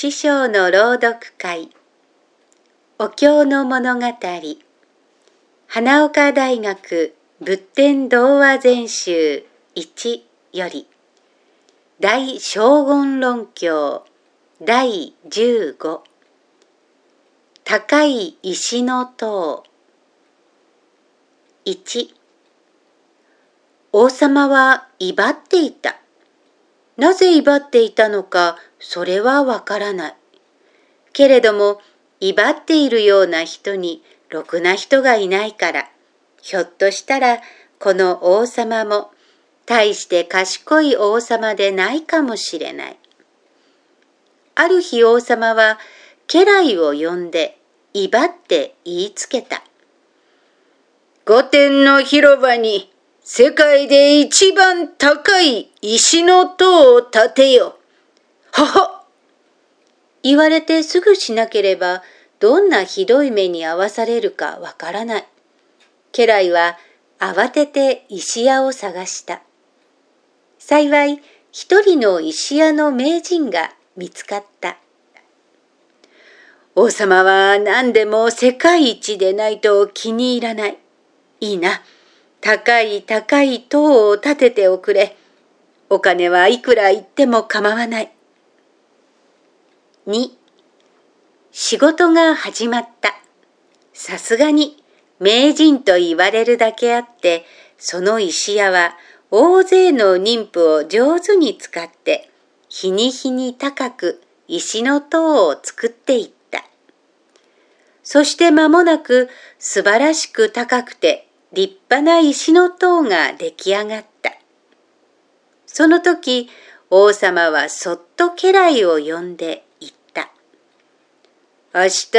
知章の朗読会。お経の物語。花岡大学仏典童話全集1より。大将軍論教。第15高い石の塔。1王様は威張っていた。なぜ威張っていたのか、それはわからない。けれども、威張っているような人にろくな人がいないから、ひょっとしたらこの王様も大して賢い王様でないかもしれない。ある日王様は家来を呼んで威張って言いつけた。御殿の広場に世界で一番高い石の塔を建てよ。は は言われてすぐしなければどんなひどい目に遭わされるかわからない。家来は慌てて石屋を探した。幸い一人の石屋の名人が見つかった。王様は何でも世界一でないと気に入らない。いいな。高い高い塔を建てておくれ。お金はいくら言っても構わない。2仕事が始まった。さすがに名人と言われるだけあって、その石屋は大勢の妊婦を上手に使って、日に日に高く石の塔を作っていった。そして間もなく素晴らしく高くて立派な石の塔が出来上がった。その時、王様はそっと家来を呼んで明日、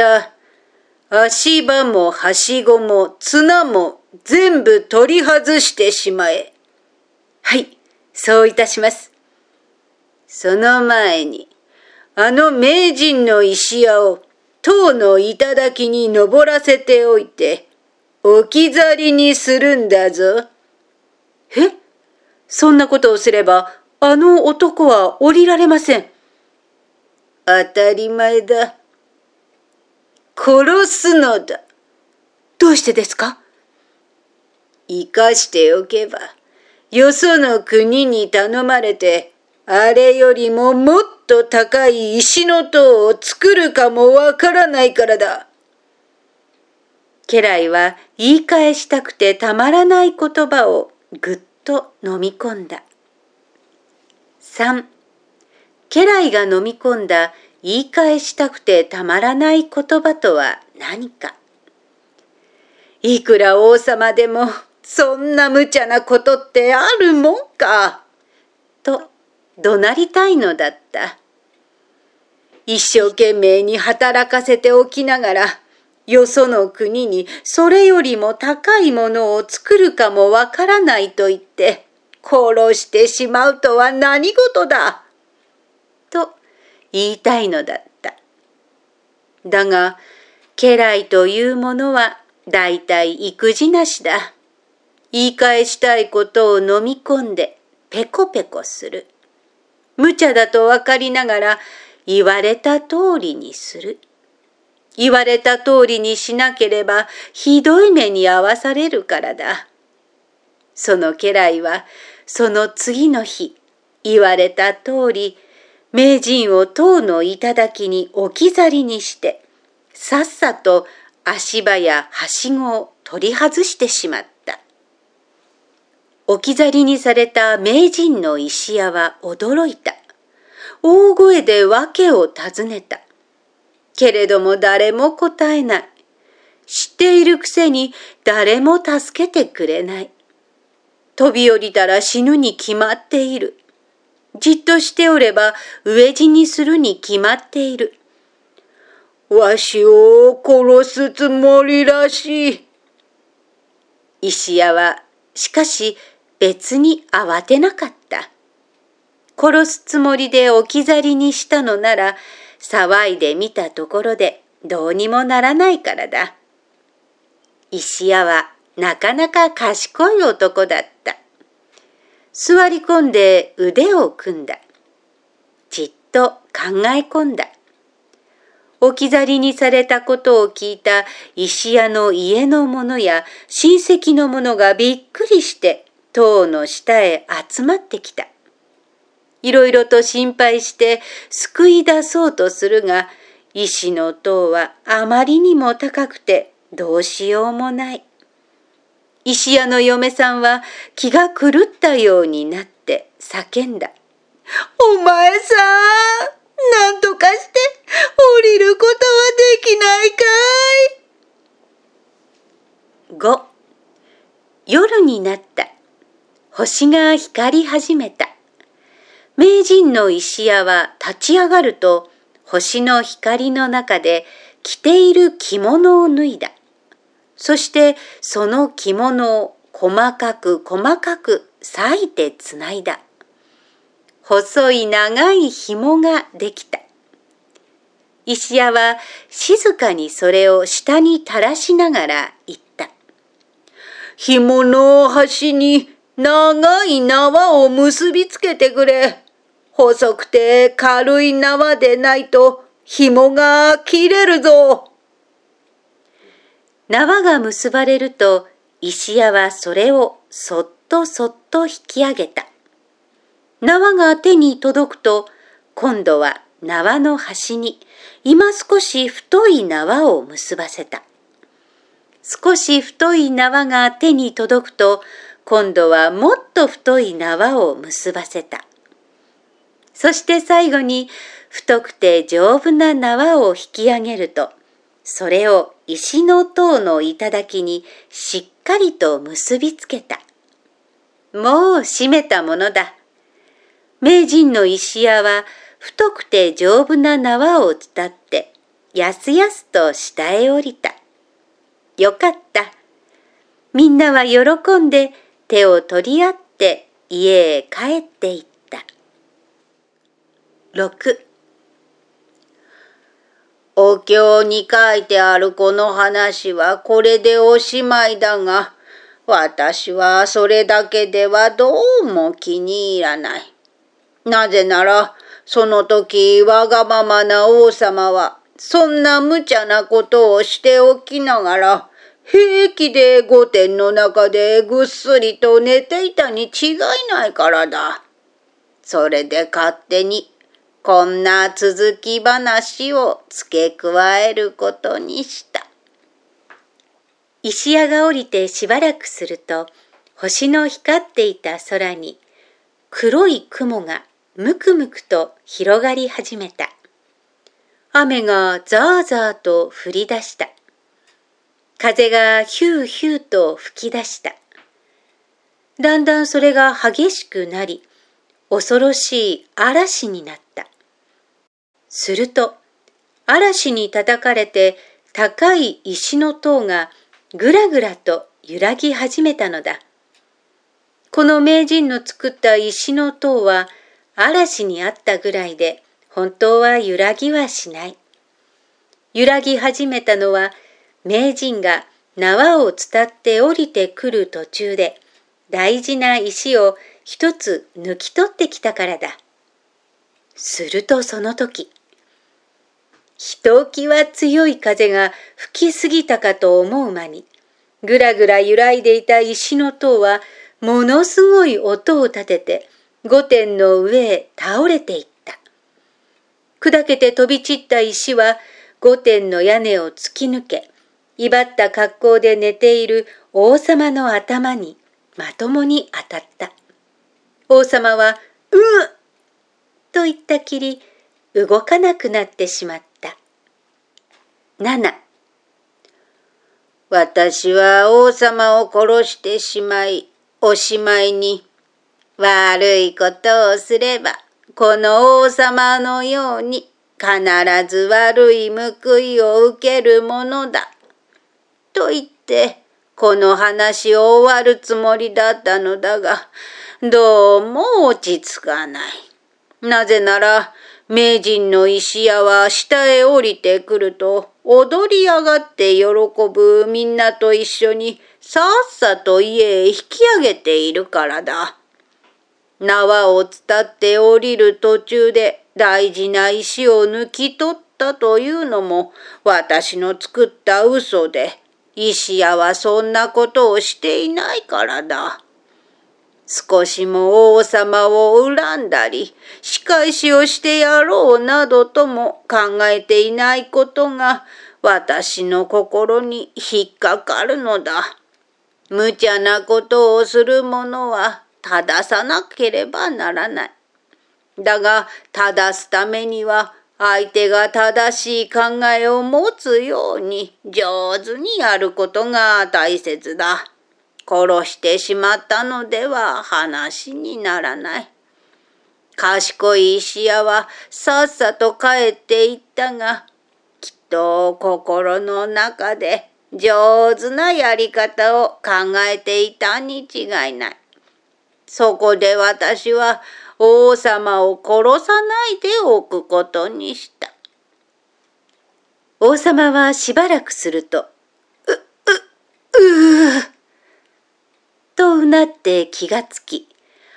足場もはしごも綱も全部取り外してしまえ。はい、そういたします。その前に、あの名人の石屋を塔の頂に登らせておいて、置き去りにするんだぞ。え？そんなことをすれば、あの男は降りられません。当たり前だ。殺すのだ。どうしてですか？生かしておけば、よその国に頼まれて、あれよりももっと高い石の塔を作るかもわからないからだ。家来は言い返したくてたまらない言葉をぐっと飲み込んだ。3. 家来が飲み込んだ言い返したくてたまらない言葉とは何か。いくら王様でもそんな無茶なことってあるもんか。と怒鳴りたいのだった。一生懸命に働かせておきながら、よその国にそれよりも高いものを作るかもわからないと言って、殺してしまうとは何事だ。言いたいのだった。だが、家来というものは大体育児なしだ。言い返したいことを飲み込んでペコペコする。無茶だとわかりながら言われた通りにする。言われた通りにしなければひどい目に遭わされるからだ。その家来はその次の日言われた通り名人を塔の頂に置き去りにして、さっさと足場やはしごを取り外してしまった。置き去りにされた名人の石屋は驚いた。大声で訳を尋ねた。けれども誰も答えない。知っているくせに誰も助けてくれない。飛び降りたら死ぬに決まっている。じっとしておれば飢え死にするに決まっている。わしを殺すつもりらしい。石屋は、しかし別に慌てなかった。殺すつもりで置き去りにしたのなら、騒いでみたところでどうにもならないからだ。石屋はなかなか賢い男だった。座り込んで腕を組んだ。じっと考え込んだ。置き去りにされたことを聞いた石屋の家の者や親戚の者がびっくりして塔の下へ集まってきた。いろいろと心配して救い出そうとするが、石の塔はあまりにも高くてどうしようもない。石屋の嫁さんは気が狂ったようになって叫んだ。お前さん、なんとかして降りることはできないかい ?5 夜になった。星が光り始めた。名人の石屋は立ち上がると星の光の中で着ている着物を脱いだ。そしてその着物を細かく細かく裂いてつないだ。細い長い紐ができた。石屋は静かにそれを下に垂らしながら言った。紐の端に長い縄を結びつけてくれ。細くて軽い縄でないと紐が切れるぞ。縄が結ばれると石屋はそれをそっとそっと引き上げた。縄が手に届くと今度は縄の端に今少し太い縄を結ばせた。少し太い縄が手に届くと今度はもっと太い縄を結ばせた。そして最後に太くて丈夫な縄を引き上げるとそれを石の塔の頂にしっかりと結びつけた。もう閉めたものだ。名人の石屋は太くて丈夫な縄を伝ってやすやすと下へ降りた。よかった。みんなは喜んで手を取り合って家へ帰っていった。6お経に書いてあるこの話はこれでおしまいだが、私はそれだけではどうも気に入らない。なぜなら、その時わがままな王様は、そんな無茶なことをしておきながら、平気で御殿の中でぐっすりと寝ていたに違いないからだ。それで勝手にこんな続き話を付け加えることにした。石屋が降りてしばらくすると、星の光っていた空に黒い雲がむくむくと広がり始めた。雨がザーザーと降り出した。風がヒューヒューと吹き出した。だんだんそれが激しくなり、恐ろしい嵐になった。すると、嵐に叩かれて高い石の塔がぐらぐらと揺らぎ始めたのだ。この名人の作った石の塔は嵐にあったぐらいで本当は揺らぎはしない。揺らぎ始めたのは名人が縄を伝って降りてくる途中で大事な石を一つ抜き取ってきたからだ。するとその時、ひときわ強い風が吹きすぎたかと思う間に、ぐらぐら揺らいでいた石の塔は、ものすごい音を立てて、御殿の上へ倒れていった。砕けて飛び散った石は、御殿の屋根を突き抜け、威張った格好で寝ている王様の頭にまともに当たった。王様は、うっと言ったきり、動かなくなってしまった。7私は王様を殺してしまい、おしまいに、悪いことをすれば、この王様のように必ず悪い報いを受けるものだ。と言って、この話を終わるつもりだったのだが、どうも落ち着かない。なぜなら、名人の石屋は下へ降りてくると、踊り上がって喜ぶみんなと一緒にさっさと家へ引き上げているからだ。縄を伝って降りる途中で大事な石を抜き取ったというのも私の作った嘘で、石屋はそんなことをしていないからだ。少しも王様を恨んだり、仕返しをしてやろうなどとも考えていないことが私の心に引っかかるのだ。無茶なことをする者は正さなければならない。だが正すためには相手が正しい考えを持つように上手にやることが大切だ。殺してしまったのでは話にならない。賢い石屋はさっさと帰っていったが、きっと心の中で上手なやり方を考えていたに違いない。そこで私は王様を殺さないでおくことにした。王様はしばらくすると、う、う、うとうなって気がつき、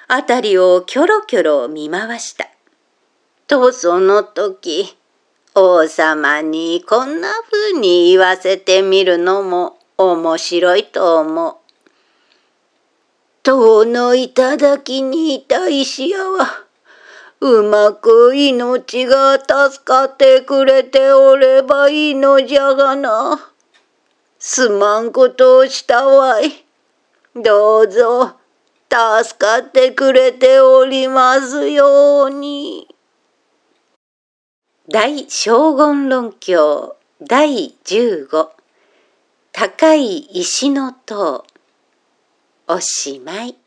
あたりをキョロキョロ見回した。とその時、王様にこんな風に言わせてみるのも面白いと思う。塔の頂にいた石屋は、うまく命が助かってくれておればいいのじゃがな。すまんことをしたわい。どうぞ、助かってくれておりますように。大将軍論教第十五。高い石の塔。おしまい。